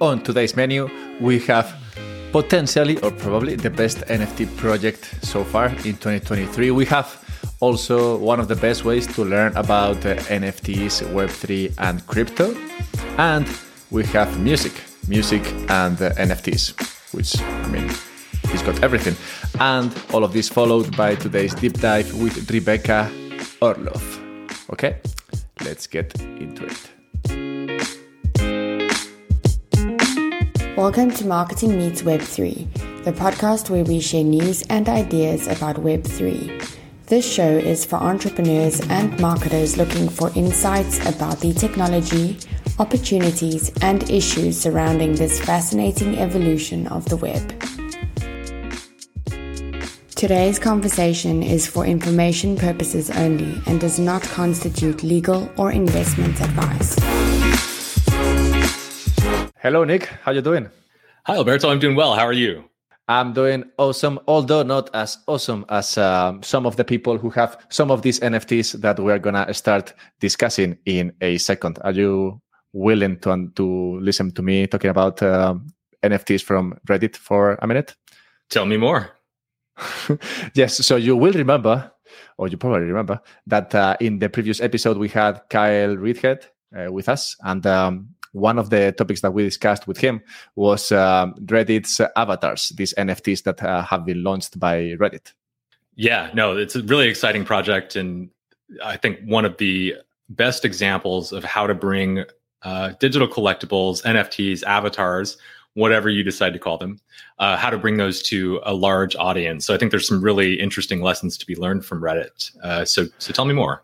on today's menu, we have potentially or probably the best NFT project so far in 2023. We have also one of the best ways to learn about uh, NFTs, Web3, and crypto. And we have music, music and uh, NFTs, which I mean, he's got everything. And all of this followed by today's deep dive with Rebecca Orlov. Okay, let's get into it. Welcome to Marketing Meets Web3, the podcast where we share news and ideas about Web3. This show is for entrepreneurs and marketers looking for insights about the technology, opportunities, and issues surrounding this fascinating evolution of the web. Today's conversation is for information purposes only and does not constitute legal or investment advice. Hello, Nick. How you doing? Hi, Alberto. I'm doing well. How are you? I'm doing awesome, although not as awesome as um, some of the people who have some of these NFTs that we're gonna start discussing in a second. Are you willing to um, to listen to me talking about um, NFTs from Reddit for a minute? Tell me more. yes. So you will remember, or you probably remember, that uh, in the previous episode we had Kyle Reidhead uh, with us, and um, one of the topics that we discussed with him was um, Reddit's avatars, these NFTs that uh, have been launched by Reddit. Yeah, no, it's a really exciting project. And I think one of the best examples of how to bring uh, digital collectibles, NFTs, avatars, whatever you decide to call them, uh, how to bring those to a large audience. So I think there's some really interesting lessons to be learned from Reddit. Uh, so, so tell me more.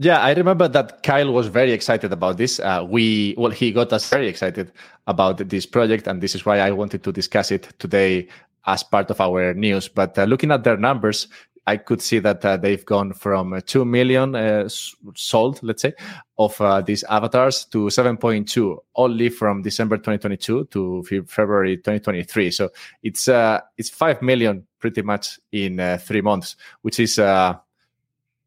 Yeah, I remember that Kyle was very excited about this. Uh, we well, he got us very excited about this project, and this is why I wanted to discuss it today as part of our news. But uh, looking at their numbers, I could see that uh, they've gone from two million uh, sold, let's say, of uh, these avatars to 7.2 only from December 2022 to February 2023. So it's uh, it's five million pretty much in three months, which is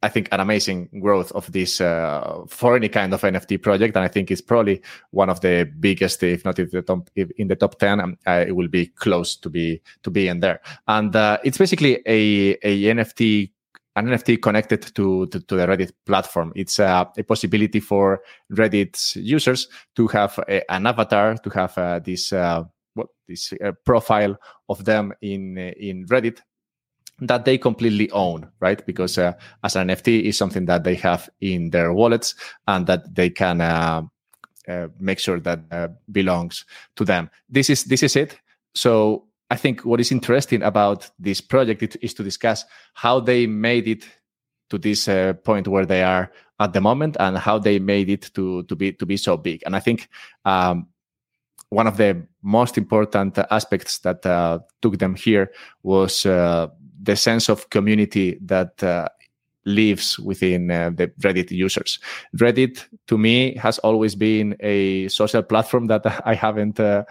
I think an amazing growth of this uh, for any kind of NFT project, and I think it's probably one of the biggest, if not in the top, in the top ten. Uh, it will be close to be to be in there, and uh, it's basically a a NFT an NFT connected to, to, to, the Reddit platform. It's uh, a possibility for Reddit users to have a, an avatar, to have uh, this uh, what this uh, profile of them in in Reddit, that they completely own, right? Because uh, as an NFT is something that they have in their wallets and that they can uh, uh, make sure that uh, belongs to them. This is this is it. So I think what is interesting about this project is to discuss how they made it to this uh, point where they are at the moment and how they made it to to be to be so big. And I think um, one of the most important aspects that uh, took them here was uh, the sense of community that uh, lives within uh, the Reddit users. Reddit, to me, has always been a social platform that I haven't uh,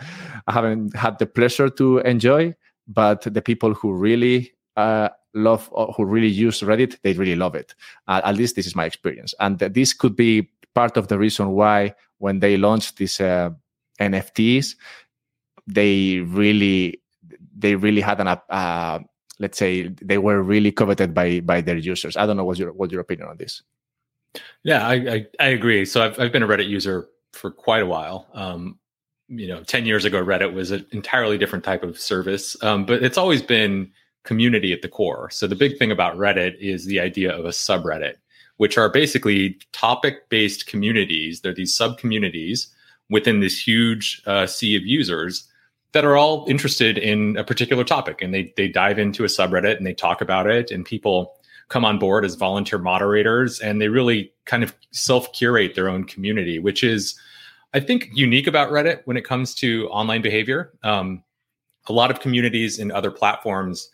I haven't had the pleasure to enjoy. But the people who really uh, love or who really use Reddit, they really love it. At least this is my experience, and this could be part of the reason why when they launched this uh, NFTs, they really they really had an uh, let's say they were really coveted by by their users. I don't know what's your what's your opinion on this. Yeah, I I, I agree. So I've I've been a Reddit user for quite a while. Um, you know, ten years ago, Reddit was an entirely different type of service, um, but it's always been community at the core. So the big thing about Reddit is the idea of a subreddit, which are basically topic-based communities. They're these sub communities within this huge uh, sea of users that are all interested in a particular topic. And they they dive into a subreddit and they talk about it and people come on board as volunteer moderators and they really kind of self curate their own community which is i think unique about reddit when it comes to online behavior. Um, a lot of communities in other platforms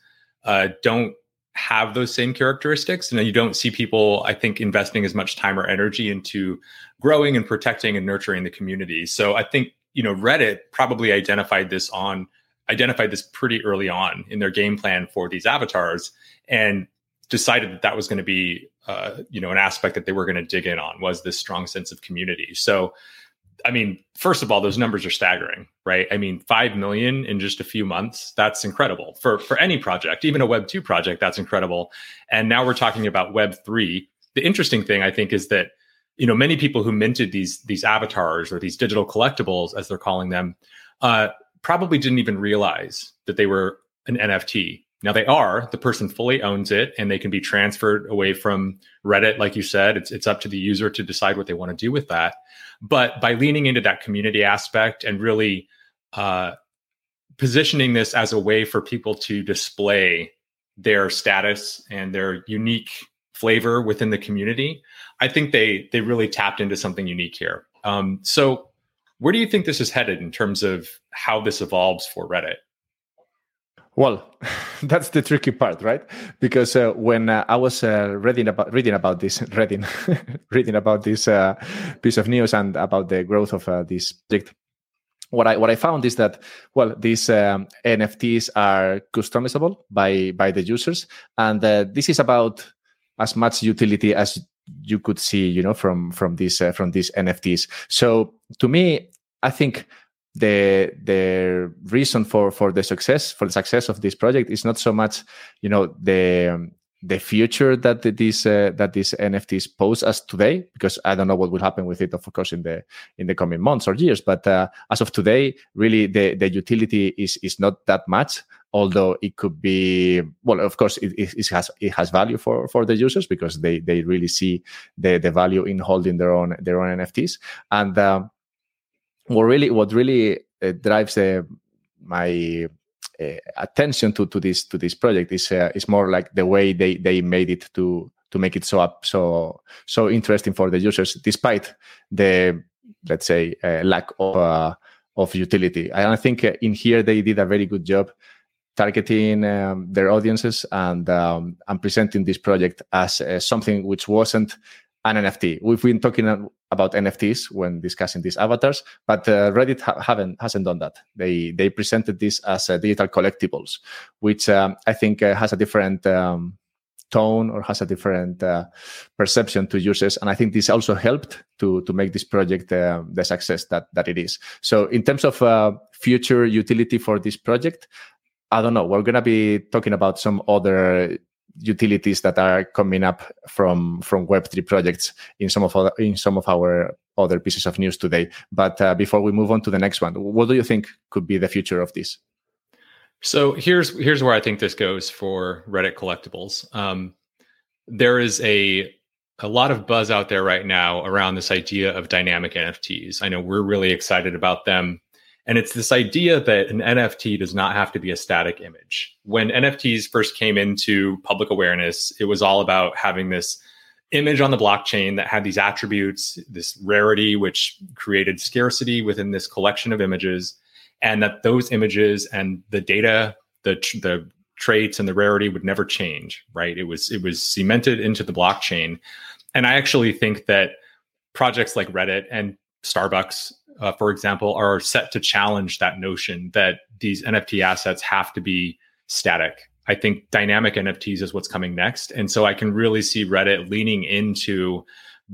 uh, don't have those same characteristics. And you don't see people i think investing as much time or energy into growing and protecting and nurturing the community so i think you know, Reddit probably identified this on identified this pretty early on in their game plan for these avatars and decided that that was going to be uh, you know an aspect that they were going to dig in on was this strong sense of community so I mean, first of all, those numbers are staggering, right? I mean, 5 million in just a few months, that's incredible. For for any project, even a web 2 project, that's incredible. And now we're talking about web 3. The interesting thing I think is that you know, many people who minted these these avatars or these digital collectibles as they're calling them uh, probably didn't even realize that they were an NFT. Now they are, the person fully owns it and they can be transferred away from Reddit. Like you said, it's, it's up to the user to decide what they want to do with that. But by leaning into that community aspect and really uh, positioning this as a way for people to display their status and their unique flavor within the community, I think they they really tapped into something unique here. Um, so, where do you think this is headed in terms of how this evolves for Reddit? Well, that's the tricky part, right? Because uh, when uh, I was uh, reading about reading about this, reading reading about this uh, piece of news and about the growth of uh, this project, what I what I found is that well, these um, NFTs are customizable by by the users, and uh, this is about as much utility as you could see, you know, from from these uh, from these NFTs. So to me, I think the the reason for for the success for the success of this project is not so much you know the the future that these uh, that these NFTs pose us today, because I don't know what will happen with it, of course, in the in the coming months or years. But uh, as of today, really, the the utility is is not that much. Although it could be, well, of course, it, it has it has value for for the users because they they really see the the value in holding their own their own NFTs. And uh, what really what really uh, drives uh, my attention to, to this to this project. Is uh, is more like the way they they made it to to make it so up so so interesting for the users despite the let's say uh, lack of uh, of utility. And i think in here they did a very good job targeting um, their audiences and um, and presenting this project as something which wasn't an NFT. We've been talking about NFTs when discussing these avatars, but uh, Reddit ha- haven't hasn't done that. They they presented this as uh, digital collectibles, which um, I think uh, has a different um, tone or has a different uh, perception to users, and I think this also helped to to make this project uh, the success that that it is. So in terms of uh, future utility for this project, I don't know. We're gonna be talking about some other utilities that are coming up from from Web3 projects in some of other, in some of our other pieces of news today. But uh, before we move on to the next one, what do you think could be the future of this? So here's here's where I think this goes for Reddit collectibles. Um, there is a a lot of buzz out there right now around this idea of dynamic NFTs. I know we're really excited about them. And it's this idea that an NFT does not have to be a static image. When NFTs first came into public awareness, it was all about having this image on the blockchain that had these attributes, this rarity, which created scarcity within this collection of images, and that those images and the data, the, the traits and the rarity would never change, right? It was it was cemented into the blockchain. And I actually think that projects like Reddit and Starbucks uh, for example, are set to challenge that notion that these NFT assets have to be static. I think dynamic NFTs is what's coming next. And so I can really see Reddit leaning into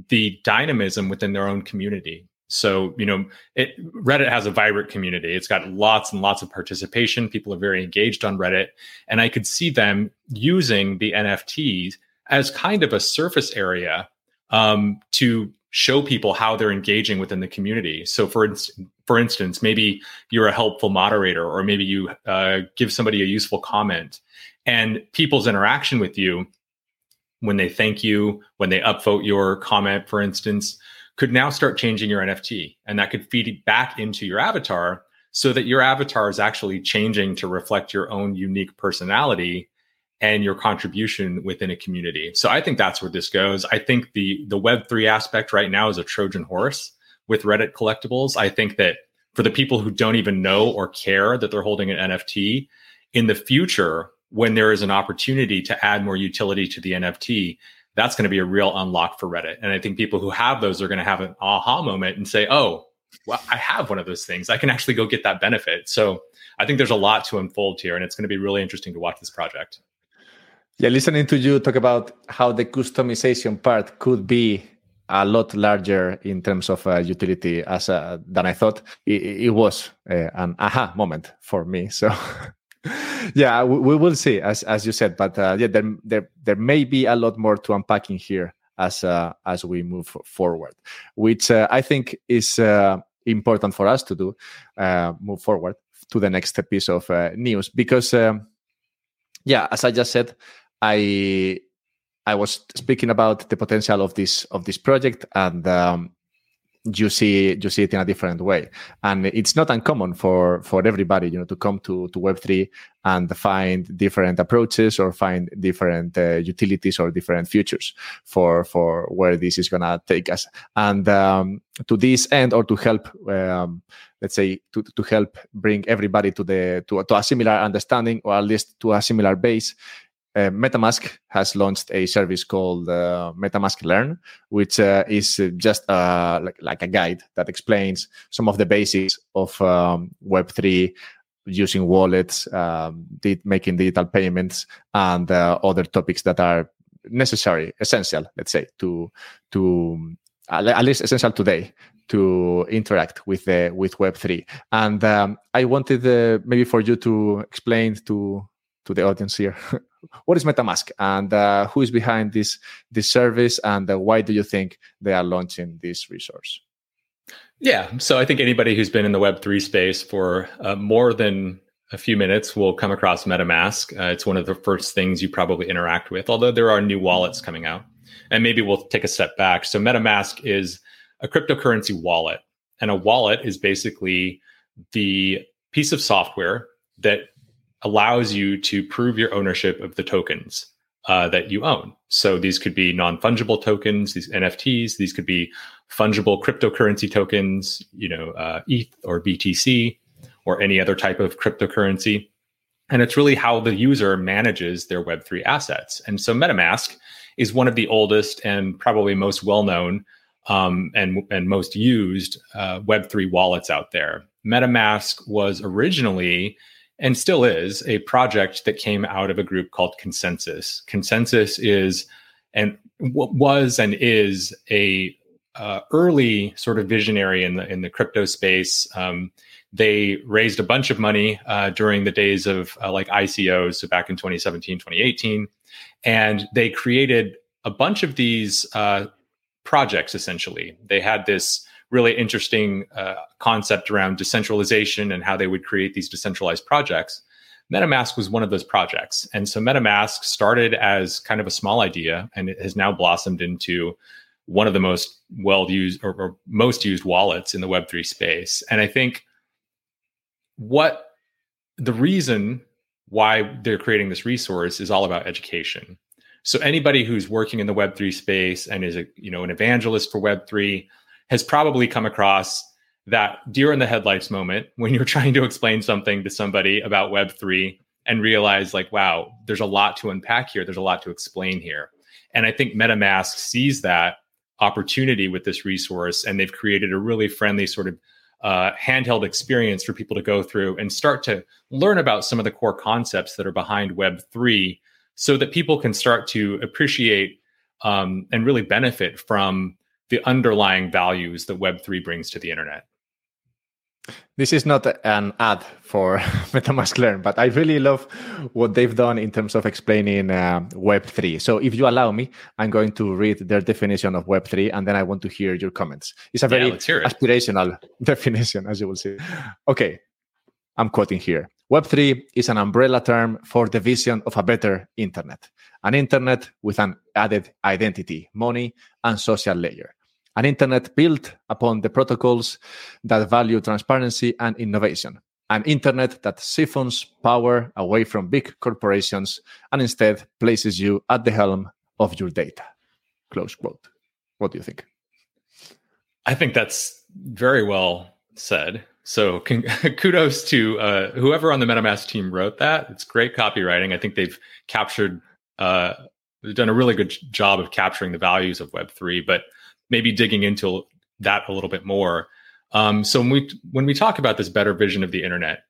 the dynamism within their own community. So, you know, it, Reddit has a vibrant community. It's got lots and lots of participation. People are very engaged on Reddit. And I could see them using the NFTs as kind of a surface area um, to show people how they're engaging within the community. So, for instance, for instance, maybe you're a helpful moderator, or maybe you uh, give somebody a useful comment, and people's interaction with you when they thank you, when they upvote your comment, for instance, could now start changing your NFT, and that could feed back into your avatar, so that your avatar is actually changing to reflect your own unique personality and your contribution within a community. So I think that's where this goes. I think the the web3 aspect right now is a trojan horse with Reddit collectibles. I think that for the people who don't even know or care that they're holding an NFT in the future when there is an opportunity to add more utility to the NFT, that's going to be a real unlock for Reddit. And I think people who have those are going to have an aha moment and say, "Oh, well, I have one of those things. I can actually go get that benefit." So I think there's a lot to unfold here, and it's going to be really interesting to watch this project. Yeah, listening to you talk about how the customization part could be a lot larger in terms of uh, utility as uh, than I thought. It, it was uh, an aha moment for me. So. yeah, we, will see, as as you said, but uh, yeah, there, there there may be a lot more to unpacking here as uh, as we move forward, which uh, I think is important for us to do, move forward to the next piece of news because, um, yeah, as I just said, I I was speaking about the potential of this of this project, and um, you see you see it in a different way. And it's not uncommon for for everybody, you know, to come to to Web three and find different approaches or find different uh, utilities or different futures for for where this is gonna take us. And um, to this end, or to help. Um, let's say to, to help bring everybody to the to, to a similar understanding or at least to a similar base uh, MetaMask has launched a service called uh, MetaMask Learn, which uh, is just uh, like, like, a guide that explains some of the basics of um, Web3 using wallets, um, making digital payments, and uh, other topics that are necessary, essential, let's say, to to at least essential today to interact with the with Web3. And um, I wanted maybe for you to explain to to the audience here what is MetaMask and uh, who is behind this this service and uh, why do you think they are launching this resource? Yeah, so I think anybody who's been in the Web three space for uh, more than a few minutes will come across MetaMask. Uh, it's one of the first things you probably interact with, although there are new wallets coming out. And maybe we'll take a step back. So MetaMask is a cryptocurrency wallet, and a wallet is basically the piece of software that allows you to prove your ownership of the tokens uh, that you own. So these could be non fungible tokens, these NFTs. These could be fungible cryptocurrency tokens, you know, uh, ETH or BTC or any other type of cryptocurrency. And it's really how the user manages their Web3 assets. And so MetaMask is one of the oldest and probably most well known um, and, and most used uh, Web3 wallets out there. MetaMask was originally and still is a project that came out of a group called ConsenSys. ConsenSys is and was and is a uh, early sort of visionary in the in the crypto space. Um, they raised a bunch of money uh, during the days of uh, like ICOs, so back in 2017, 2018, and they created a bunch of these uh, projects. Essentially, they had this really interesting uh, concept around decentralization and how they would create these decentralized projects. MetaMask was one of those projects. And so MetaMask started as kind of a small idea and it has now blossomed into one of the most well used or, or most used wallets in the Web3 space. And I think what the reason why they're creating this resource is all about education. So anybody who's working in the Web3 space and is a you know an evangelist for Web3 has probably come across that deer in the headlights moment when you're trying to explain something to somebody about Web3 and realize, like, wow, there's a lot to unpack here. There's a lot to explain here. And I think MetaMask sees that opportunity with this resource, and they've created a really friendly sort of uh, handheld experience for people to go through and start to learn about some of the core concepts that are behind Web3 so that people can start to appreciate um, and really benefit from the underlying values that Web3 brings to the internet. This is not an ad for MetaMask Learn, but I really love what they've done in terms of explaining uh, Web3. So, if you allow me, I'm going to read their definition of Web3 and then I want to hear your comments. It's a very yeah, aspirational definition, as you will see. Okay, I'm quoting here Web3 is an umbrella term for the vision of a better internet, an internet with an added identity, money, and social layer an internet built upon the protocols that value transparency and innovation, an internet that siphons power away from big corporations and instead places you at the helm of your data. Close quote. What do you think? I think that's very well said. So kudos to uh, whoever on the MetaMask team wrote that. It's great copywriting. I think they've captured, uh, they've done a really good job of capturing the values of Web3. But maybe digging into that a little bit more. Um, so when we when we talk about this better vision of the internet,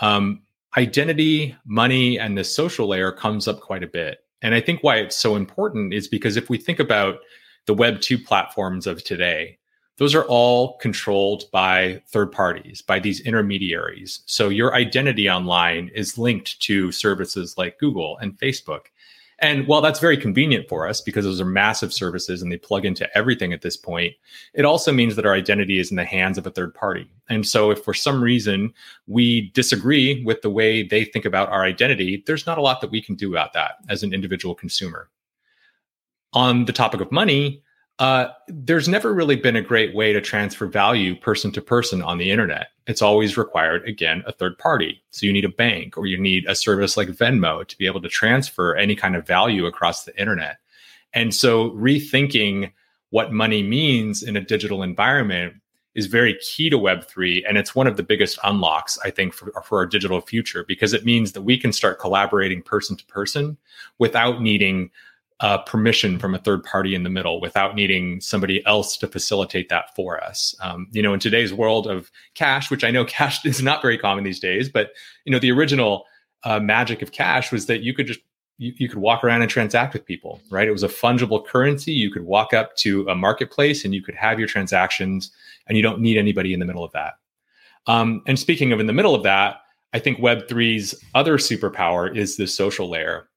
um, identity, money, and the social layer comes up quite a bit. And I think why it's so important is because if we think about the Web 2 platforms of today, those are all controlled by third parties, by these intermediaries. So your identity online is linked to services like Google and Facebook. And while that's very convenient for us because those are massive services and they plug into everything at this point, it also means that our identity is in the hands of a third party. And so if for some reason we disagree with the way they think about our identity, there's not a lot that we can do about that as an individual consumer. On the topic of money, uh, there's never really been a great way to transfer value person to person on the internet. It's always required, again, a third party. So you need a bank or you need a service like Venmo to be able to transfer any kind of value across the internet. And so rethinking what money means in a digital environment is very key to Web3. And it's one of the biggest unlocks, I think, for, for our digital future, because it means that we can start collaborating person to person without needing uh, permission from a third party in the middle without needing somebody else to facilitate that for us. Um, you know, in today's world of cash, which I know cash is not very common these days, but you know, the original uh, magic of cash was that you could just you, you, could walk around and transact with people, right? It was a fungible currency. You could walk up to a marketplace and you could have your transactions, and you don't need anybody in the middle of that. Um, and speaking of in the middle of that, I think Web3's other superpower is the social layer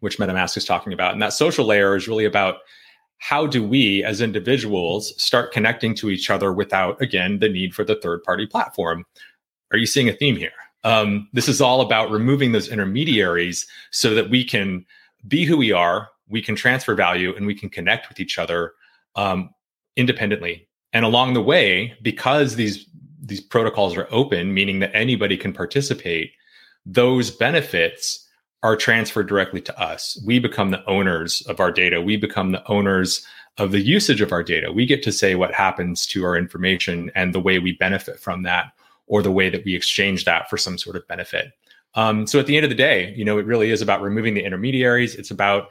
which MetaMask is talking about. And that social layer is really about how do we as individuals start connecting to each other without, again, the need for the third party platform? Are you seeing a theme here? Um, this is all about removing those intermediaries so that we can be who we are, we can transfer value, and we can connect with each other um, independently. And along the way, because these these protocols are open, meaning that anybody can participate, those benefits are transferred directly to us. We become the owners of our data. We become the owners of the usage of our data. We get to say what happens to our information and the way we benefit from that, or the way that we exchange that for some sort of benefit. Um, so at the end of the day, you know, it really is about removing the intermediaries. It's about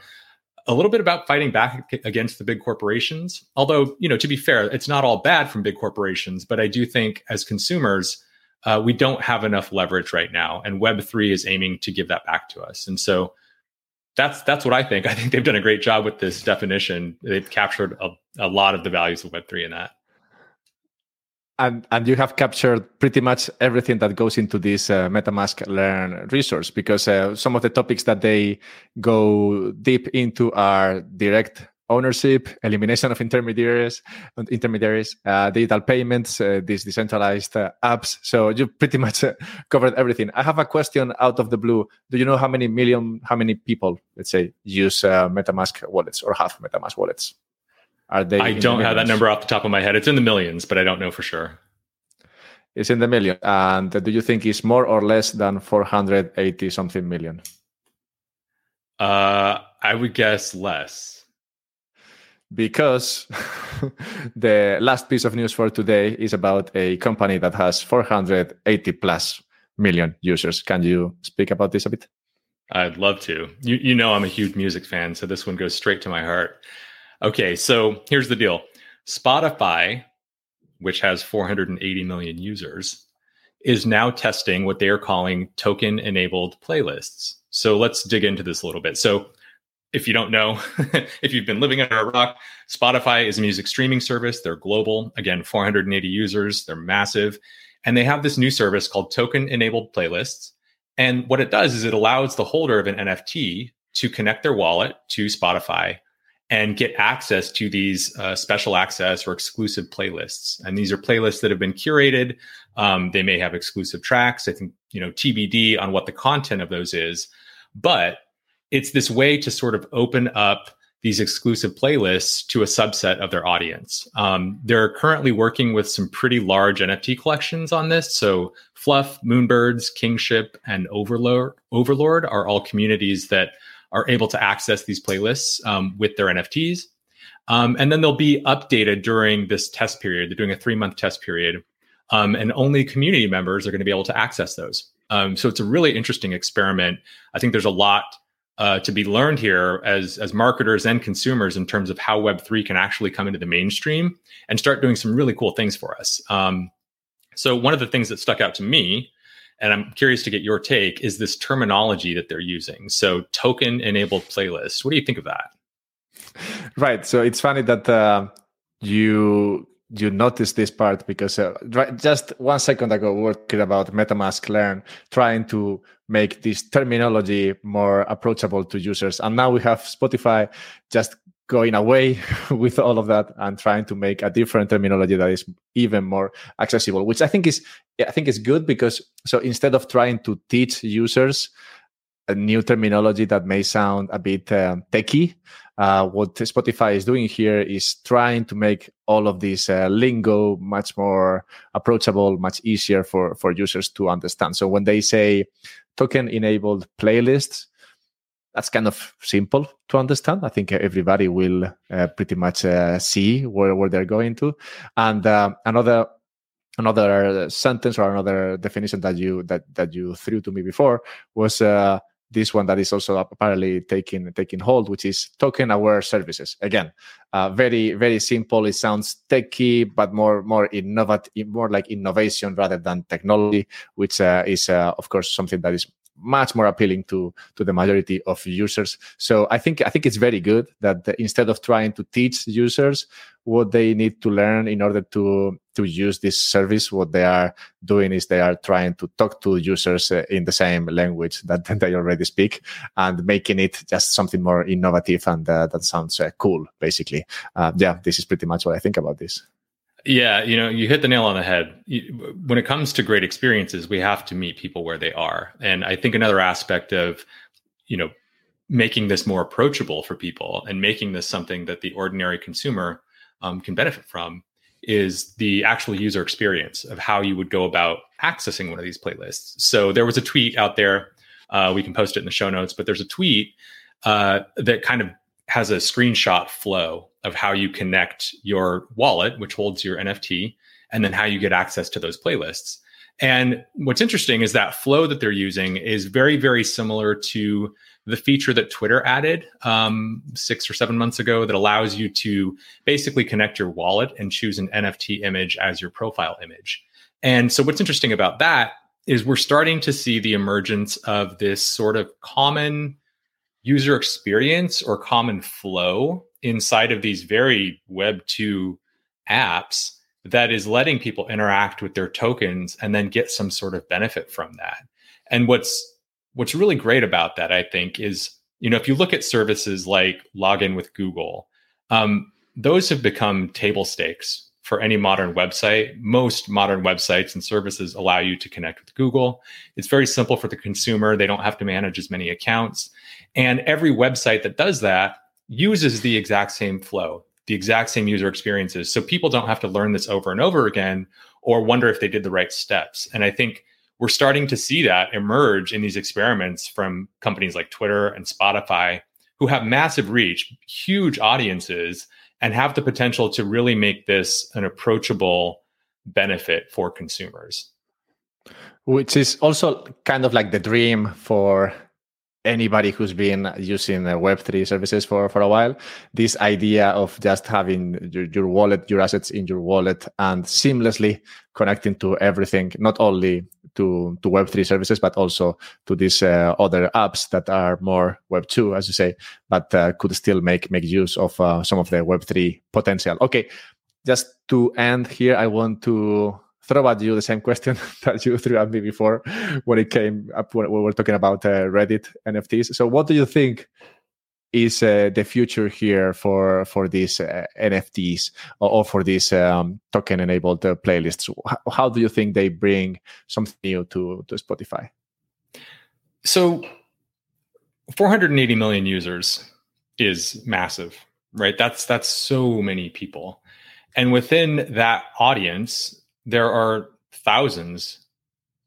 a little bit about fighting back against the big corporations. Although, you know, to be fair, it's not all bad from big corporations, but I do think as consumers, uh, we don't have enough leverage right now, and Web three is aiming to give that back to us. And so that's that's what I think. I think they've done a great job with this definition. They've captured a, a lot of the values of Web three in that. And and you have captured pretty much everything that goes into this uh, MetaMask Learn resource because uh, some of the topics that they go deep into are direct ownership, elimination of intermediaries, intermediaries, uh, digital payments, uh, these decentralized uh, apps. So you pretty much uh, covered everything. I have a question out of the blue. Do you know how many million, how many people, let's say, use uh, MetaMask wallets or have MetaMask wallets? Are they? I don't the have that number off the top of my head. It's in the millions, but I don't know for sure. It's in the million. And do you think it's more or less than 480 something million? Uh, I would guess less because the last piece of news for today is about a company that has 480 plus million users. Can you speak about this a bit? I'd love to. You, you know, I'm a huge music fan, so this one goes straight to my heart. Okay, so here's the deal Spotify, which has 480 million users, is now testing what they are calling token enabled playlists. So let's dig into this a little bit. So if you don't know, if you've been living under a rock, Spotify is a music streaming service. They're global. Again, 480 users. They're massive. And they have this new service called token enabled playlists. And what it does is it allows the holder of an NFT to connect their wallet to Spotify and get access to these uh, special access or exclusive playlists. And these are playlists that have been curated. Um, they may have exclusive tracks. I think, you know, TBD on what the content of those is. But it's this way to sort of open up these exclusive playlists to a subset of their audience. Um, they're currently working with some pretty large NFT collections on this. So, Fluf, Moonbirds, Kingship, and Overlord, Overlord are all communities that are able to access these playlists um, with their NFTs. Um, and then they'll be updated during this test period. They're doing a three month test period, um, and only community members are going to be able to access those. Um, so, it's a really interesting experiment. I think there's a lot uh, to be learned here as as marketers and consumers in terms of how Web three can actually come into the mainstream and start doing some really cool things for us. Um, so one of the things that stuck out to me, and I'm curious to get your take, is this terminology that they're using. So token enabled playlist. What do you think of that? right. So it's funny that uh, you you notice this part because uh, just one second ago we were talking about MetaMask Learn trying to make this terminology more approachable to users, and now we have Spotify just going away with all of that and trying to make a different terminology that is even more accessible which i think is i think is good because so instead of trying to teach users a new terminology that may sound a bit um, techy uh, what spotify is doing here is trying to make all of this uh, lingo much more approachable much easier for for users to understand so when they say token enabled playlists that's kind of simple to understand. I think everybody will uh, pretty much uh, see where, where they're going to. And uh, another another sentence or another definition that you that that you threw to me before was uh, this one that is also apparently taking taking hold, which is token aware services. Again, uh, very very simple. It sounds techy, but more more innovative, more like innovation rather than technology, which uh, is uh, of course something that is much more appealing to to the majority of users. So I think I think it's very good that the, instead of trying to teach users what they need to learn in order to to use this service, what they are doing is they are trying to talk to users uh, in the same language that, they already speak and making it just something more innovative and uh, that sounds uh, cool. Basically, uh, yeah, this is pretty much what I think about this. Yeah, you know, you hit the nail on the head. When it comes to great experiences, we have to meet people where they are. And I think another aspect of, you know, making this more approachable for people and making this something that the ordinary consumer um, can benefit from is the actual user experience of how you would go about accessing one of these playlists. So there was a tweet out there. Uh, we can post it in the show notes, but there's a tweet uh, that kind of has a screenshot flow of how you connect your wallet, which holds your NFT, and then how you get access to those playlists. And what's interesting is that flow that they're using is very, very similar to the feature that Twitter added um, six or seven months ago that allows you to basically connect your wallet and choose an NFT image as your profile image. And so, what's interesting about that is we're starting to see the emergence of this sort of common user experience or common flow inside of these very Web 2 apps that is letting people interact with their tokens and then get some sort of benefit from that. And what's what's really great about that, I think, is you know if you look at services like login with Google, um, those have become table stakes for any modern website. Most modern websites and services allow you to connect with Google. It's very simple for the consumer. They don't have to manage as many accounts. And every website that does that uses the exact same flow, the exact same user experiences. So people don't have to learn this over and over again or wonder if they did the right steps. And I think we're starting to see that emerge in these experiments from companies like Twitter and Spotify, who have massive reach, huge audiences, and have the potential to really make this an approachable benefit for consumers. Which is also kind of like the dream for anybody who's been using Web3 services for, for a while, this idea of just having your, your, wallet, your assets in your wallet and seamlessly connecting to everything, not only to, to Web3 services, but also to these uh, other apps that are more Web2, as you say, but uh, could still make, make use of uh, some of the Web3 potential. Okay. Just to end here, I want to throw at you the same question that you threw at me before when it came up when we were talking about uh, Reddit NFTs. So, what do you think is uh, the future here for for these uh, NFTs or, or, for these um, token enabled uh, playlists? How, how do you think they bring something new to to Spotify? So, 480 million users is massive, right? That's that's so many people. And within that audience, there are thousands,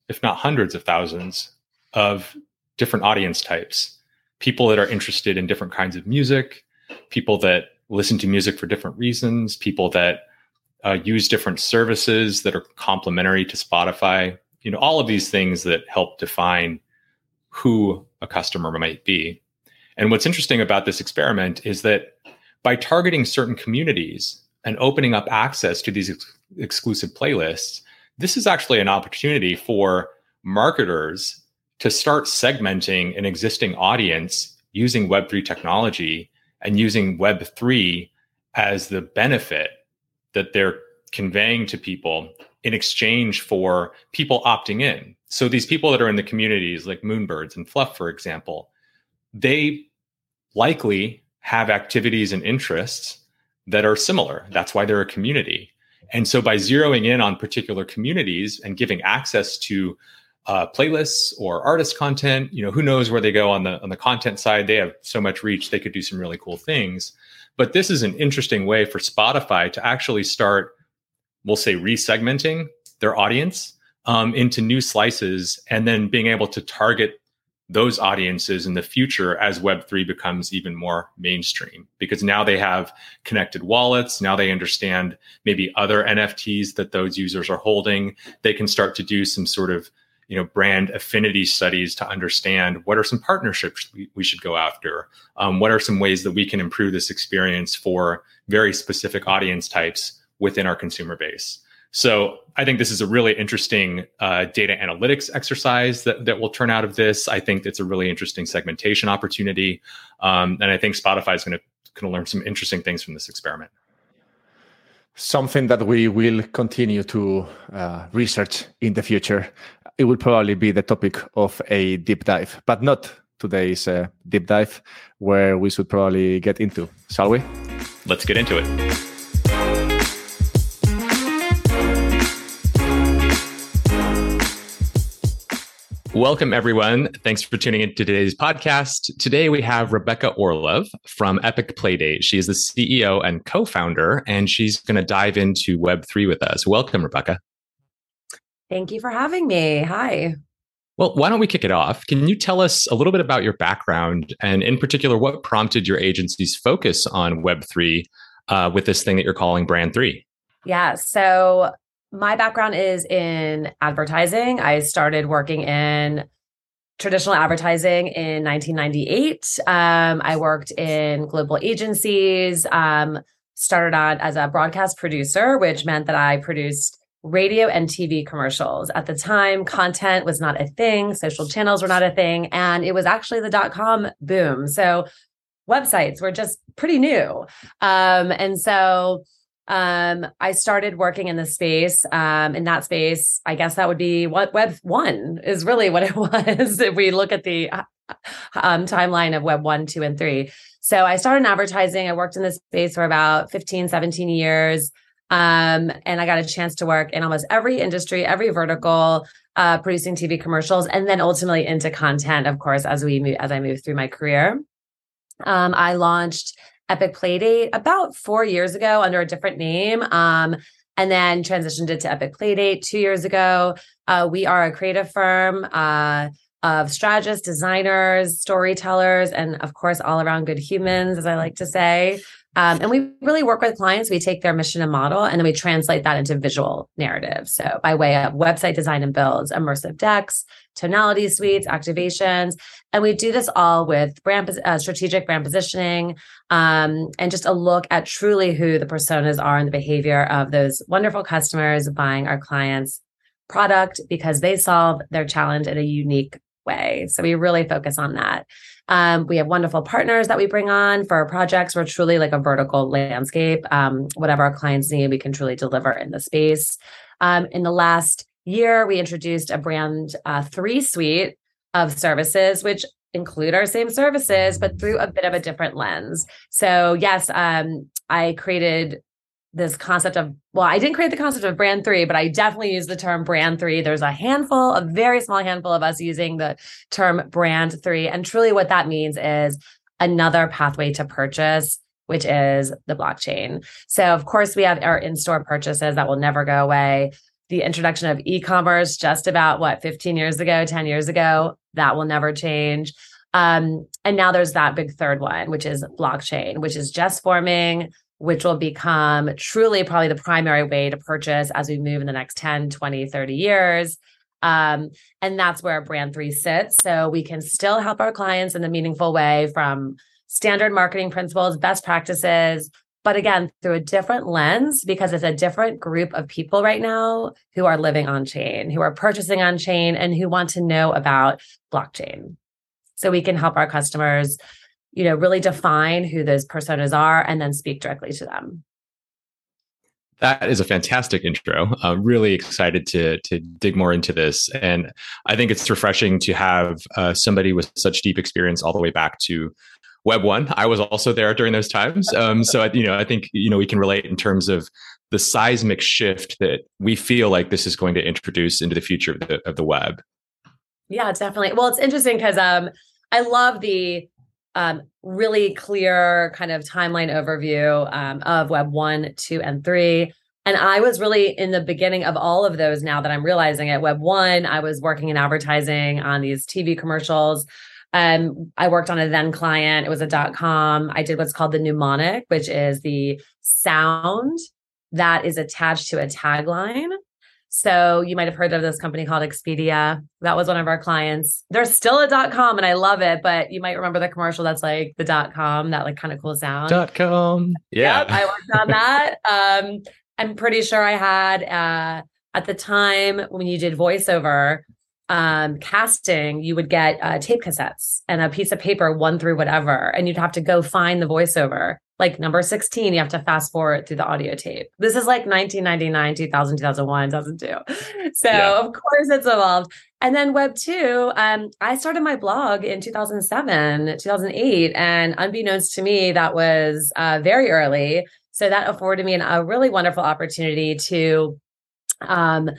if not hundreds of thousands, of different audience types. People that are interested in different kinds of music, people that listen to music for different reasons, people that uh, use different services that are complementary to Spotify. You know, all of these things that help define who a customer might be. And what's interesting about this experiment is that by targeting certain communities and opening up access to these ex- exclusive playlists, this is actually an opportunity for marketers to start segmenting an existing audience using Web3 technology and using Web3 as the benefit that they're conveying to people in exchange for people opting in. So these people that are in the communities like Moonbirds and Fluf, for example, they likely have activities and interests that are similar. That's why they're a community. And so by zeroing in on particular communities and giving access to uh, playlists or artist content, you know, who knows where they go on the on the content side? They have so much reach; they could do some really cool things. But this is an interesting way for Spotify to actually start, we'll say, resegmenting their audience um, into new slices, and then being able to target those audiences in the future as Web3 becomes even more mainstream because now they have connected wallets. Now they understand maybe other NFTs that those users are holding. They can start to do some sort of you know brand affinity studies to understand what are some partnerships we, we should go after um, what are some ways that we can improve this experience for very specific audience types within our consumer base so I think this is a really interesting uh, data analytics exercise that, that will turn out of this. I think it's a really interesting segmentation opportunity. Um, and I think Spotify is going to learn some interesting things from this experiment. Something that we will continue to uh, research in the future. It will probably be the topic of a deep dive, but not today's uh, deep dive, where we should probably get into. Shall we? Let's get into it. Welcome, everyone. Thanks for tuning in to today's podcast. Today, we have Rebecca Orlov from Epic Playdate. She is the CEO and co founder, and she's going to dive into Web3 with us. Welcome, Rebecca. Thank you for having me. Hi. Well, why don't we kick it off? Can you tell us a little bit about your background and, in particular, what prompted your agency's focus on Web3 uh, with this thing that you're calling Brand 3? Yeah. So, my background is in advertising. I started working in traditional advertising in 1998. Um, I worked in global agencies, um, started out as a broadcast producer, which meant that I produced radio and TV commercials. At the time, content was not a thing, social channels were not a thing, and it was actually the dot com boom. So websites were just pretty new. Um, and so um, I started working in the space. Um, in that space, I guess that would be what Web one is really what it was. if we look at the uh, um, timeline of Web one, two, and three. So I started in advertising. I worked in this space for about 15, 17 years. Um, and I got a chance to work in almost every industry, every vertical, uh, producing TV commercials, and then ultimately into content, of course, as we move, as I moved through my career. Um, I launched Epic Playdate about four years ago under a different name. Um, and then transitioned it to Epic Playdate two years ago. Uh, we are a creative firm uh, of strategists, designers, storytellers, and of course, all around good humans, as I like to say. Um, and we really work with clients. We take their mission and model, and then we translate that into visual narrative. So, by way of website design and builds, immersive decks, tonality suites, activations, and we do this all with brand uh, strategic brand positioning, um, and just a look at truly who the personas are and the behavior of those wonderful customers buying our clients' product because they solve their challenge in a unique way. So we really focus on that. Um, we have wonderful partners that we bring on for our projects. We're truly like a vertical landscape. Um, whatever our clients need, we can truly deliver in the space. Um, in the last year, we introduced a brand uh, three suite of services, which include our same services, but through a bit of a different lens. So, yes, um, I created this concept of well i didn't create the concept of brand three but i definitely use the term brand three. There's a handful a very small handful of us using the term brand three. And truly what that means is another pathway to purchase which is the blockchain. So of course we have our in-store purchases that will never go away the introduction of e-commerce just about what 15 years ago 10 years ago that will never change um, and now there's that big third one which is blockchain which is just forming which will become truly probably the primary way to purchase as we move in the next 10, 20, 30 years. Um, and that's where brand three sits. So we can still help our clients in a meaningful way from standard marketing principles, best practices, but again, through a different lens because it's a different group of people right now who are living on chain, who are purchasing on chain, and who want to know about blockchain. So we can help our customers you know, really define who those personas are and then speak directly to them. That is a fantastic intro. I'm really excited to to dig more into this, and I think it's refreshing to have uh, somebody with such deep experience all the way back to Web one. I was also there during those times, um, so I, you know I think you know we can relate in terms of the seismic shift that we feel like this is going to introduce into the future of the, of the web. Yeah, definitely. Well, it's interesting because um, I love the um, really clear kind of timeline overview um, of Web 1, 2, and 3. And I was really in the beginning of all of those now that I'm realizing it. Web 1, I was working in advertising on these TV commercials. Um, I worked on a then client. It was a dot com. I did what's called the mnemonic, which is the sound that is attached to a tagline. So you might have heard of this company called Expedia. That was one of our clients. They're still a dot com and I love it, but you might remember the commercial that's like the dot com, that like kind of cool sound. Dot com. Yeah. Yep, I worked on that. Um, I'm pretty sure I had uh, at the time when you did voiceover, um, casting, you would get uh, tape cassettes and a piece of paper, one through whatever, and you'd have to go find the voiceover. Like number 16, you have to fast forward through the audio tape. This is like 1999, 2000, 2001, 2002. So, yeah. of course, it's evolved. And then Web 2, um, I started my blog in 2007, 2008. And unbeknownst to me, that was uh, very early. So that afforded me an, a really wonderful opportunity to um,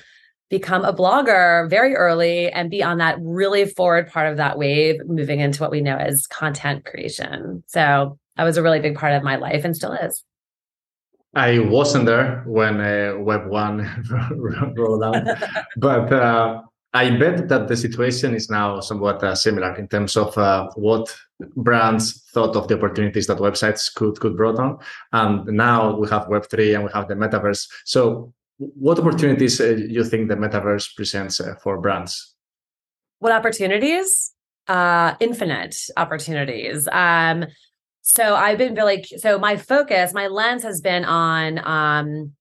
become a blogger very early and be on that really forward part of that wave, moving into what we know as content creation. So that was a really big part of my life and still is. I wasn't there when uh, Web One rolled out, but uh, I bet that the situation is now somewhat uh, similar in terms of uh, what brands thought of the opportunities that websites could could brought on, and now we have Web three and we have the metaverse. So what opportunities uh, you think the metaverse presents uh, for brands? What opportunities? Uh, infinite opportunities. Um, so I've been really so my focus, my lens has been on um,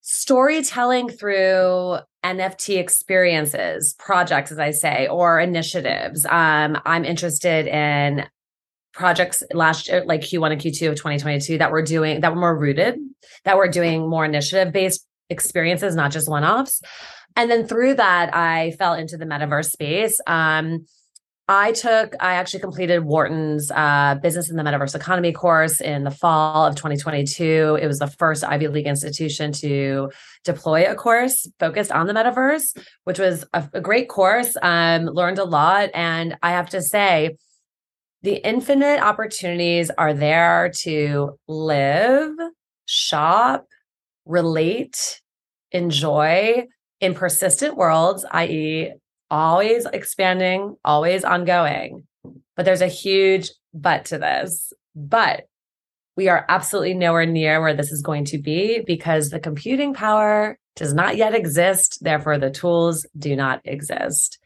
storytelling through NFT experiences, projects, as I say, or initiatives. Um, I'm interested in projects last year, like Q1 and Q2 of 2022 that were doing that were more rooted, that were doing more initiative based experiences, not just one offs. And then through that, I fell into the metaverse space. Um, I took, I actually completed Wharton's uh, Business in the Metaverse Economy course in the fall of 2022. It was the first Ivy League institution to deploy a course focused on the metaverse, which was a, a great course. Um, learned a lot. And I have to say, the infinite opportunities are there to live, shop, relate, enjoy in persistent worlds, i.e., always expanding, always ongoing. But there's a huge but to this. But we are absolutely nowhere near where this is going to be because the computing power does not yet exist. Therefore, the tools do not exist.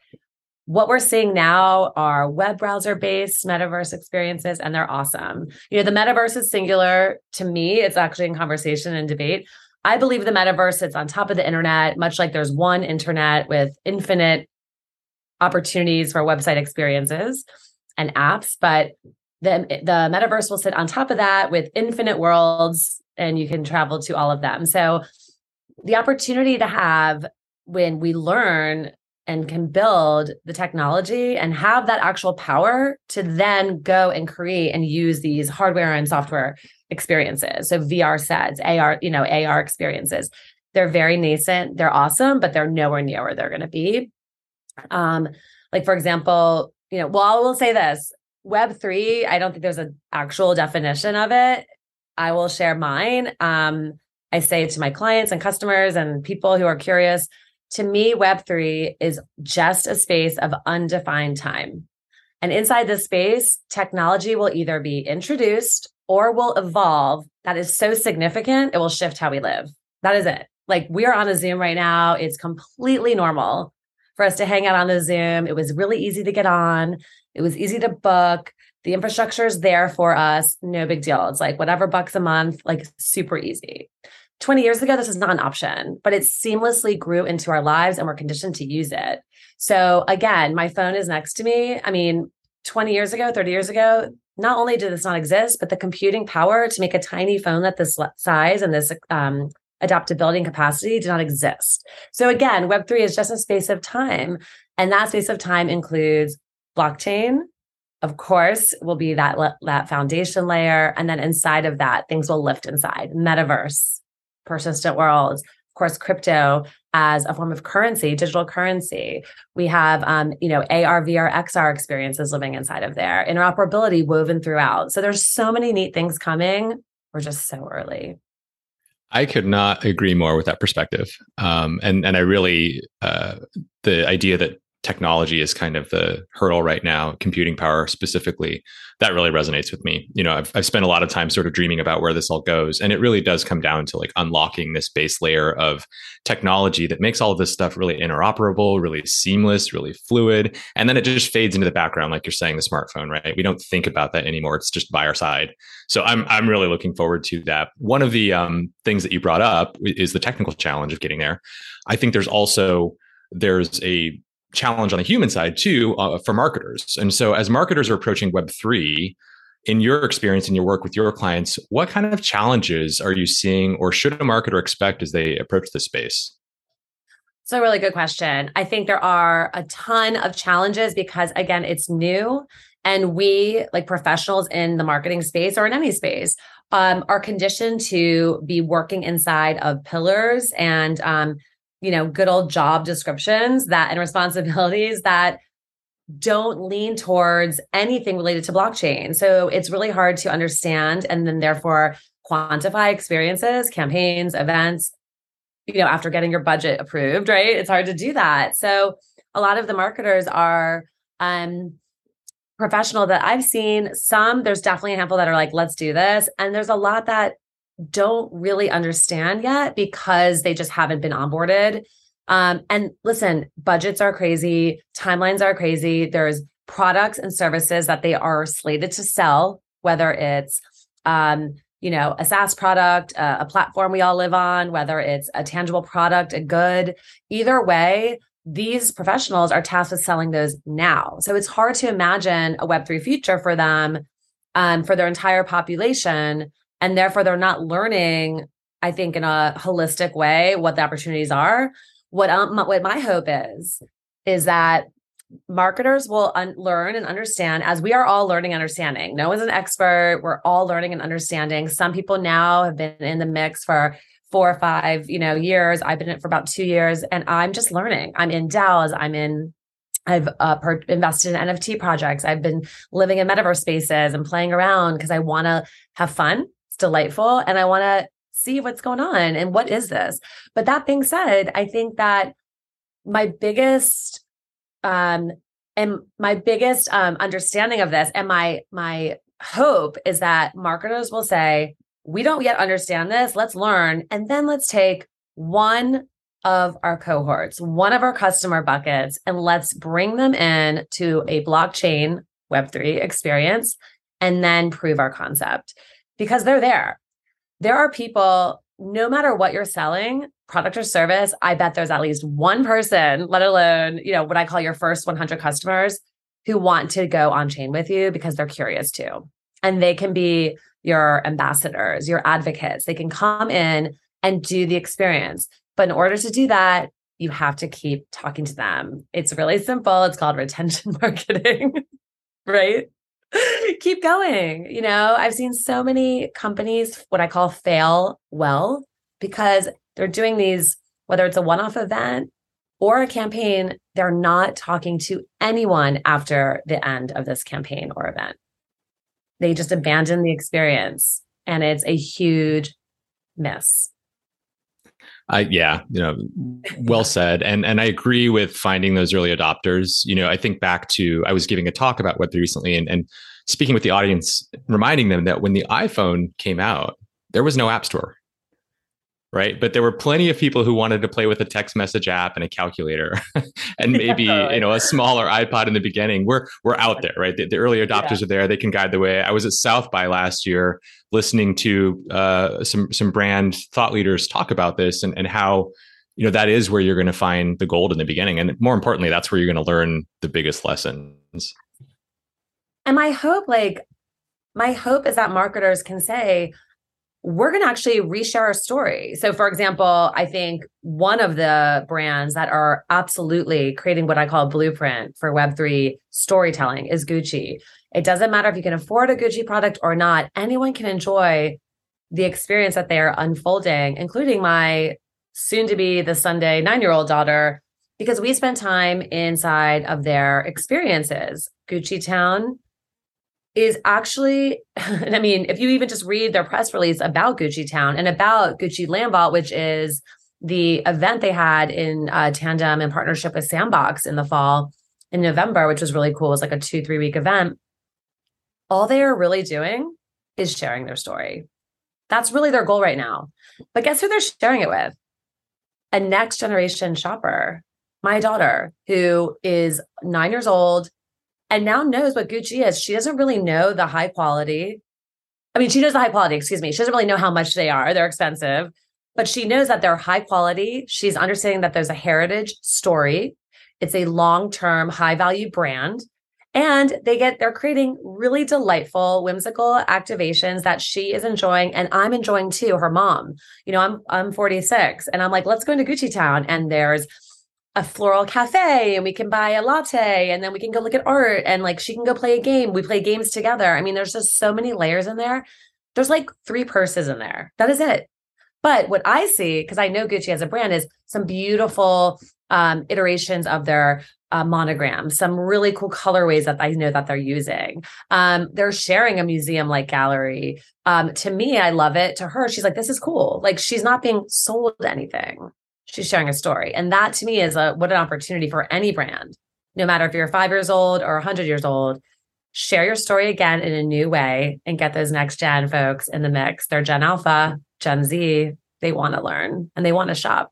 What we're seeing now are web browser based metaverse experiences, and they're awesome. You know, the metaverse is singular. To me, it's actually in conversation and debate. I believe the metaverse sits on top of the internet, much like there's one internet with infinite opportunities for website experiences and apps. But the, the metaverse will sit on top of that with infinite worlds, and you can travel to all of them. So the opportunity to have when we learn and can build the technology and have that actual power to then go and create and use these hardware and software experiences. So VR sets, AR, you know, AR experiences. They're very nascent. They're awesome, but they're nowhere near where they're going to be. Um, like for example, you know, well, I will say this: Web three. I don't think there's an actual definition of it. I will share mine. Um, I say to my clients and customers and people who are curious to me, Web3 is just a space of undefined time. And inside this space, technology will either be introduced or will evolve that is so significant, it will shift how we live. That is it. Like we are on a Zoom right now. It's completely normal for us to hang out on the Zoom. It was really easy to get on, it was easy to book. The infrastructure is there for us. No big deal. It's like whatever bucks a month, like super easy. 20 years ago, this was not an option, but it seamlessly grew into our lives and we're conditioned to use it. So again, my phone is next to me. I mean, 20 years ago, 30 years ago, not only did this not exist, but the computing power to make a tiny phone that this size and this um, adaptability and capacity did not exist. So again, Web3 is just a space of time. And that space of time includes blockchain, of course, will be that, that foundation layer. And then inside of that, things will lift inside metaverse, persistent worlds, of course, crypto as a form of currency, digital currency. We have, um, you know, AR, VR, XR experiences living inside of there, interoperability woven throughout. So there's so many neat things coming. We're just so early. I could not agree more with that perspective. Um, and and I really uh, the idea that technology is kind of the hurdle right now, computing power specifically, that really resonates with me. You know, I've, I've spent a lot of time sort of dreaming about where this all goes. And it really does come down to like unlocking this base layer of technology that makes all of this stuff really interoperable, really seamless, really fluid. And then it just fades into the background, like you're saying, the smartphone, right? We don't think about that anymore. It's just by our side. So I'm, I'm really looking forward to that. One of the um, things that you brought up is the technical challenge of getting there. I think there's also there's a challenge on the human side too uh, for marketers. And so, as marketers are approaching Web three, in your experience in your work with your clients, what kind of challenges are you seeing, or should a marketer expect as they approach this space? It's a really good question. I think there are a ton of challenges because, again, it's new. And we, like professionals in the marketing space or in any space, um, are conditioned to be working inside of pillars and um, you know, good old job descriptions that and responsibilities that don't lean towards anything related to blockchain. So it's really hard to understand and then therefore quantify experiences, campaigns, events, you know, after getting your budget approved, right? It's hard to do that. So a lot of the marketers are um professional that I've seen. Some there's definitely a handful that are like, let's do this. And there's a lot that don't really understand yet because they just haven't been onboarded. Um, and listen, budgets are crazy, timelines are crazy. There's products and services that they are slated to sell, whether it's um, you know, a SaaS product, a, a platform we all live on, whether it's a tangible product, a good, either way, these professionals are tasked with selling those now. So it's hard to imagine a Web3 future for them um, for their entire population and therefore they're not learning i think in a holistic way what the opportunities are. What um, what my hope is is that marketers will un- learn and understand as we are all learning understanding. No one's an expert. We're all learning and understanding. Some people now have been in the mix for four or five you know years. I've been in it for about two years and i'm just learning. I'm in DAOs i'm in I've uh, per- invested in NFT projects. I've been living in metaverse spaces and playing around because I want to have fun delightful and I want to see what's going on and what is this. But that being said, I think that my biggest um and my biggest um understanding of this and my my hope is that marketers will say, we don't yet understand this, let's learn. And then let's take one of our cohorts, one of our customer buckets and let's bring them in to a blockchain web3 experience and then prove our concept because they're there. There are people, no matter what you're selling, product or service, I bet there's at least one person, let alone, you know, what I call your first 100 customers who want to go on chain with you because they're curious too. And they can be your ambassadors, your advocates. They can come in and do the experience. But in order to do that, you have to keep talking to them. It's really simple. It's called retention marketing, right? keep going. You know, I've seen so many companies, what I call fail well, because they're doing these, whether it's a one off event or a campaign, they're not talking to anyone after the end of this campaign or event. They just abandon the experience. And it's a huge miss. I yeah, you know, well said. And and I agree with finding those early adopters. You know, I think back to I was giving a talk about Web3 recently and, and speaking with the audience, reminding them that when the iPhone came out, there was no app store. Right. But there were plenty of people who wanted to play with a text message app and a calculator and maybe, yeah. you know, a smaller iPod in the beginning. We're we're out there, right? The, the early adopters yeah. are there. They can guide the way. I was at South by last year listening to uh, some some brand thought leaders talk about this and, and how you know that is where you're going to find the gold in the beginning and more importantly that's where you're going to learn the biggest lessons and my hope like my hope is that marketers can say, we're going to actually reshare our story. So, for example, I think one of the brands that are absolutely creating what I call a blueprint for Web3 storytelling is Gucci. It doesn't matter if you can afford a Gucci product or not, anyone can enjoy the experience that they are unfolding, including my soon to be the Sunday nine year old daughter, because we spend time inside of their experiences. Gucci Town is actually, I mean, if you even just read their press release about Gucci Town and about Gucci Lambot, which is the event they had in uh, tandem in partnership with Sandbox in the fall in November, which was really cool. It was like a two, three week event. All they are really doing is sharing their story. That's really their goal right now. But guess who they're sharing it with? A next generation shopper, my daughter, who is nine years old and now knows what Gucci is. She doesn't really know the high quality. I mean, she knows the high quality, excuse me. She doesn't really know how much they are. They're expensive, but she knows that they're high quality. She's understanding that there's a heritage story. It's a long term, high value brand and they get they're creating really delightful whimsical activations that she is enjoying and i'm enjoying too her mom you know i'm i'm 46 and i'm like let's go into gucci town and there's a floral cafe and we can buy a latte and then we can go look at art and like she can go play a game we play games together i mean there's just so many layers in there there's like three purses in there that is it but what i see because i know gucci as a brand is some beautiful um, iterations of their uh, monograms, some really cool colorways that I know that they're using. Um, they're sharing a museum like gallery. Um, to me, I love it. To her, she's like, this is cool. Like she's not being sold anything. She's sharing a story. And that to me is a what an opportunity for any brand, no matter if you're five years old or 100 years old. Share your story again in a new way and get those next gen folks in the mix. They're Gen Alpha, Gen Z. They want to learn and they want to shop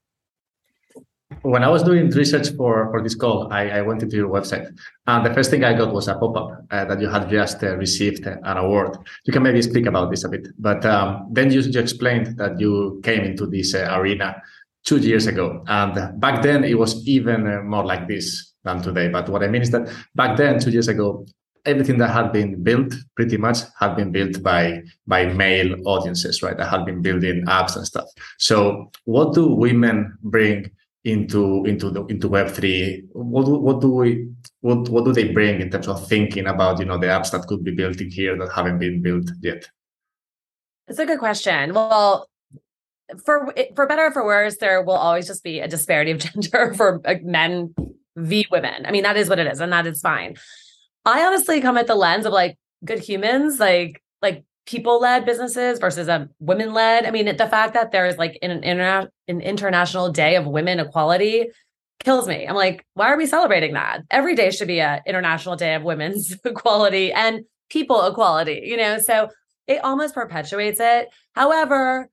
when I was doing research for, for this call, I, I went into your website. And the first thing I got was a pop up uh, that you had just uh, received an award. You can maybe speak about this a bit. But um, then you, you explained that you came into this uh, arena two years ago. And back then, it was even uh, more like this than today. But what I mean is that back then, two years ago, everything that had been built pretty much had been built by by male audiences right that had been building apps and stuff so what do women bring into into the into Web three? What do, what do we what what do they bring in terms of thinking about you know the apps that could be built in here that haven't been built yet? It's a good question. Well, for for better or for worse, there will always just be a disparity of gender for men v women. I mean, that is what it is, and that is fine. I honestly come at the lens of like good humans, like like people led businesses versus a women led. I mean, the fact that there's like an, interna- an international day of women equality kills me. I'm like, why are we celebrating that? Every day should be a international day of women's equality and people equality, you know? So it almost perpetuates it. However,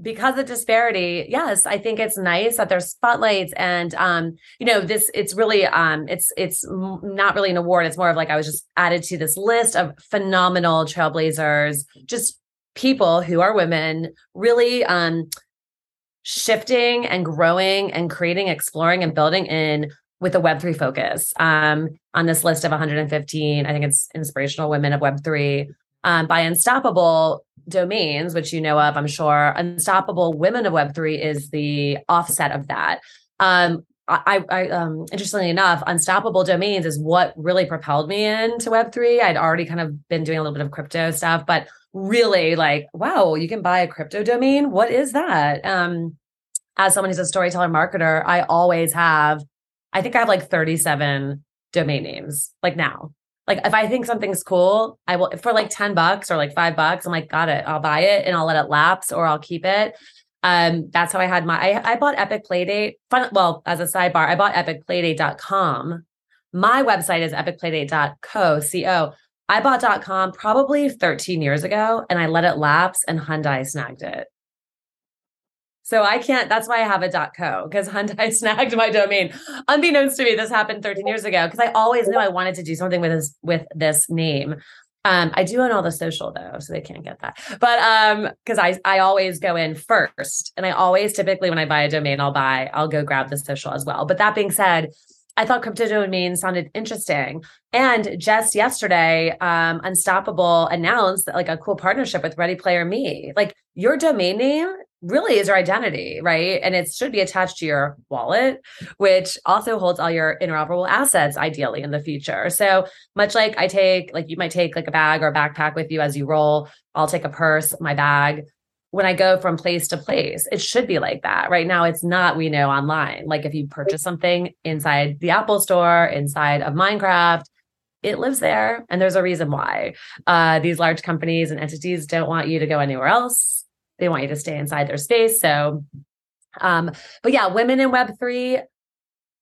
because of disparity yes i think it's nice that there's spotlights and um you know this it's really um it's it's not really an award. It's more of like i was just added to this list of phenomenal trailblazers just people who are women really um shifting and growing and creating exploring and building in with a web3 focus um on this list of 115 i think it's inspirational women of web3 um, by Unstoppable Domains, which you know of, I'm sure. Unstoppable Women of Web3 is the offset of that. Um, I, I um, interestingly enough, Unstoppable Domains is what really propelled me into Web3. I'd already kind of been doing a little bit of crypto stuff, but really like, wow, you can buy a crypto domain. What is that? Um, as someone who's a storyteller marketer, I always have, I think I have like 37 domain names, like now like if I think something's cool, I will for like 10 bucks or like five bucks, I'm like, got it. I'll buy it and I'll let it lapse or I'll keep it. Um, that's how I had my I, I bought Epic Playdate. Fun, well, as a sidebar, I bought epicplaydate.com. My website is epicplaydate.co. Co. I bought .com probably 13 years ago and I let it lapse and Hyundai snagged it. So I can't, that's why I have a .co because Hyundai snagged my domain. Unbeknownst to me, this happened 13 years ago because I always knew I wanted to do something with this, with this name. Um, I do own all the social though, so they can't get that. But um, because I I always go in first, and I always typically when I buy a domain, I'll buy I'll go grab the social as well. But that being said, I thought crypto domain sounded interesting. And just yesterday, um, Unstoppable announced like a cool partnership with Ready Player Me. Like your domain name really is your identity, right? And it should be attached to your wallet, which also holds all your interoperable assets ideally in the future. So much like I take, like you might take like a bag or a backpack with you as you roll, I'll take a purse, my bag. When I go from place to place, it should be like that. Right now, it's not, we know online. Like if you purchase something inside the Apple store, inside of Minecraft, it lives there and there's a reason why uh, these large companies and entities don't want you to go anywhere else they want you to stay inside their space. So, um, but yeah, women in Web3,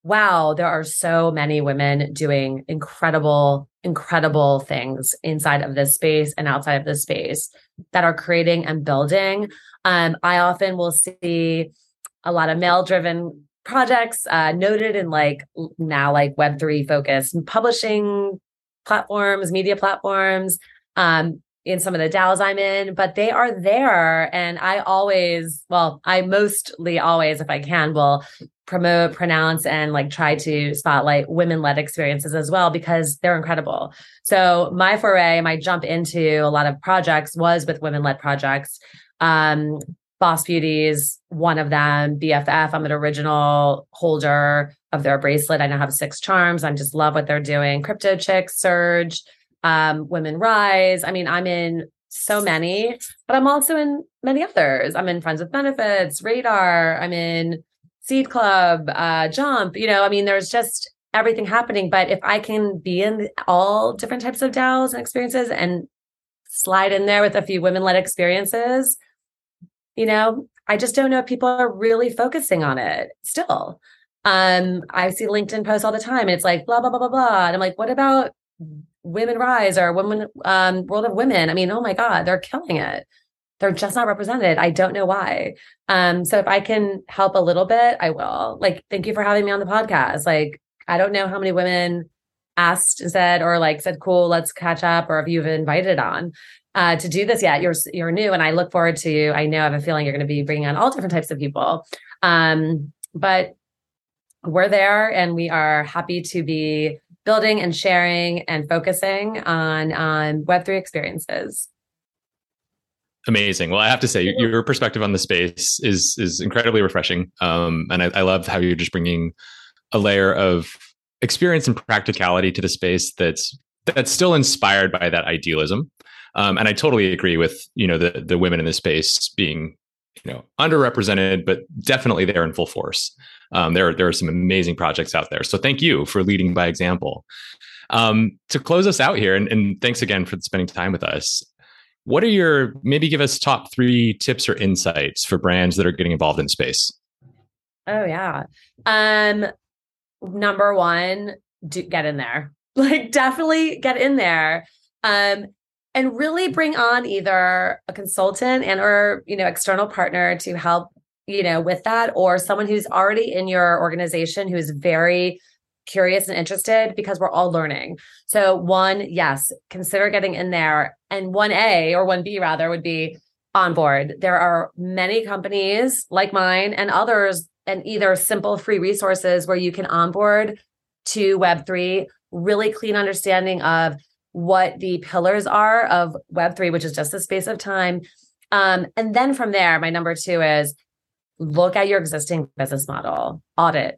wow, there are so many women doing incredible, incredible things inside of this space and outside of this space that are creating and building. Um, I often will see a lot of male driven projects uh, noted in like now like web3 focused publishing platforms media platforms um, in some of the DAOs I'm in, but they are there. And I always, well, I mostly always, if I can, will promote, pronounce, and like try to spotlight women led experiences as well because they're incredible. So my foray, my jump into a lot of projects was with women led projects. Um, Boss Beauties, one of them, BFF. I'm an original holder of their bracelet. I now have six charms. I just love what they're doing. Crypto Chicks, Surge, um, Women Rise. I mean, I'm in so many, but I'm also in many others. I'm in Friends with Benefits, Radar, I'm in Seed Club, uh, Jump. You know, I mean, there's just everything happening. But if I can be in all different types of DAOs and experiences and slide in there with a few women led experiences, you know, I just don't know if people are really focusing on it still. Um, I see LinkedIn posts all the time. And it's like blah blah blah blah blah, and I'm like, what about Women Rise or Women um, World of Women. I mean, oh my God, they're killing it. They're just not represented. I don't know why. Um, so if I can help a little bit, I will. Like, thank you for having me on the podcast. Like, I don't know how many women asked said or like said, cool, let's catch up, or if you've invited on uh, to do this yet. You're you're new, and I look forward to. You i know I have a feeling you're going to be bringing on all different types of people. Um, but we're there, and we are happy to be building and sharing and focusing on on web3 experiences. Amazing. Well i have to say your perspective on the space is is incredibly refreshing. Um, and I, I love how you're just bringing a layer of experience and practicality to the space that's that's still inspired by that idealism. Um, and i totally agree with you know the the women in the space being you know underrepresented but definitely there in full force um, there, there are some amazing projects out there. So thank you for leading by example. Um, to close us out here, and, and thanks again for spending time with us. What are your maybe give us top three tips or insights for brands that are getting involved in space? Oh yeah. Um, number one, do, get in there. Like definitely get in there. Um, and really bring on either a consultant and or you know external partner to help you know, with that, or someone who's already in your organization who's very curious and interested because we're all learning. So, one, yes, consider getting in there. And 1A or 1B rather would be on board. There are many companies like mine and others, and either simple free resources where you can onboard to Web3, really clean understanding of what the pillars are of Web3, which is just the space of time. Um, and then from there, my number two is look at your existing business model, audit,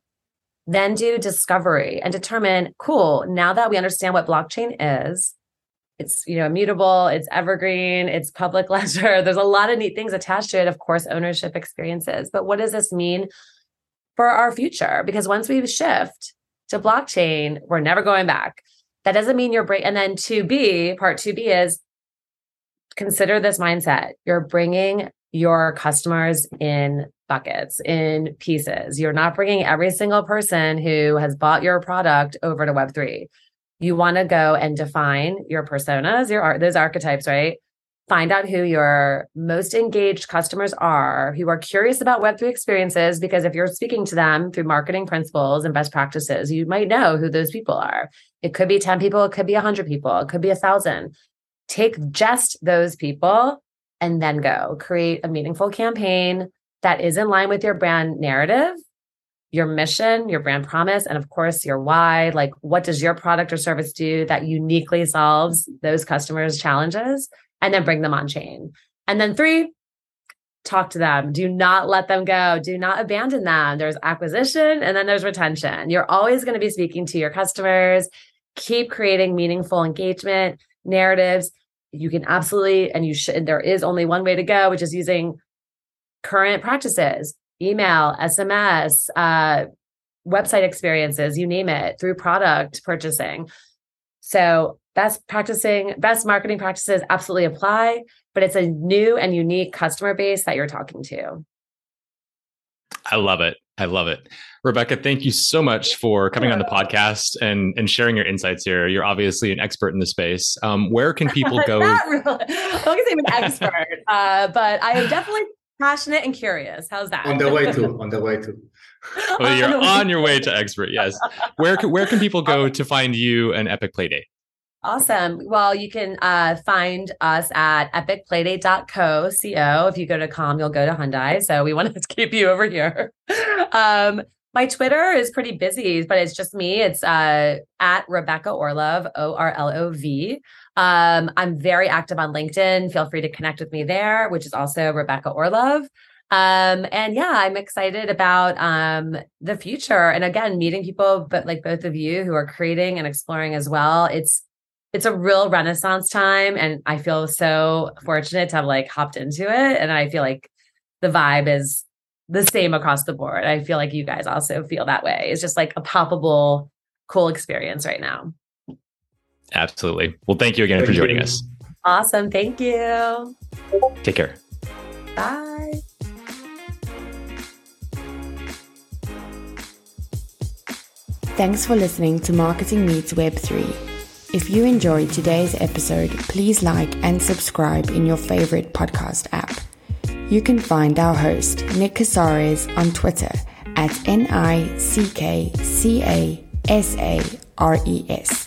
then do discovery and determine cool, now that we understand what blockchain is, it's you know immutable it's evergreen it's public ledger there's a lot of neat things attached to it of course ownership experiences. But what does this mean for our future? Because once we shift to blockchain we're never going back that doesn't mean you're break and then 2b part 2b is consider this mindset you're bringing your customers in buckets, in pieces. You're not bringing every single person who has bought your product over to Web3. You want to go and define your personas, your those archetypes, right? Find out who your most engaged customers are, who are curious about Web3 experiences, because if you're speaking to them through marketing principles and best practices, you might know who those people are. It could be 10 people, it could be 100 people, it could be a thousand. Take just those people and then go create a meaningful campaign that is in line with your brand narrative, your mission, your brand promise, and of course, your why. Like, what does your product or service do that uniquely solves those customers' challenges? And then bring them on chain. And then three, talk to them. Do not let them go. Do not abandon them. There's acquisition and then there's retention. You're always going to be speaking to your customers. Keep creating meaningful engagement narratives. You can absolutely, and you should, there is only one way to go, which is using current practices, email, SMS, uh, website experiences, you name it, through product purchasing. So best practicing, best marketing practices absolutely apply, but it's a new and unique customer base that you're talking to. I love it. I love it. Rebecca, thank you so much for coming on the podcast and, and sharing your insights here. You're obviously an expert in the space. Um, where can people go? Not really. I'm not say I'm an expert, uh, but I am definitely passionate and curious. How's that? On the way to, on the way to. well, you're on your way to expert. Yes. Where can, where can people go to find you an Epic Playdate? Awesome. Well, you can uh, find us at epicplaydate.co. Co. If you go to com, you'll go to Hyundai. So we wanted to keep you over here. Um, my Twitter is pretty busy, but it's just me. It's uh, at Rebecca Orlov, O R L O V. Um, I'm very active on LinkedIn. Feel free to connect with me there, which is also Rebecca Orlov. Um, and yeah, I'm excited about um, the future. And again, meeting people, but like both of you who are creating and exploring as well. It's it's a real renaissance time and i feel so fortunate to have like hopped into it and i feel like the vibe is the same across the board. I feel like you guys also feel that way. It's just like a palpable cool experience right now. Absolutely. Well thank you again thank for joining you. us. Awesome. Thank you. Take care. Bye. Thanks for listening to Marketing Meets Web3. If you enjoyed today's episode, please like and subscribe in your favorite podcast app. You can find our host, Nick Casares, on Twitter at N I C K C A S A R E S.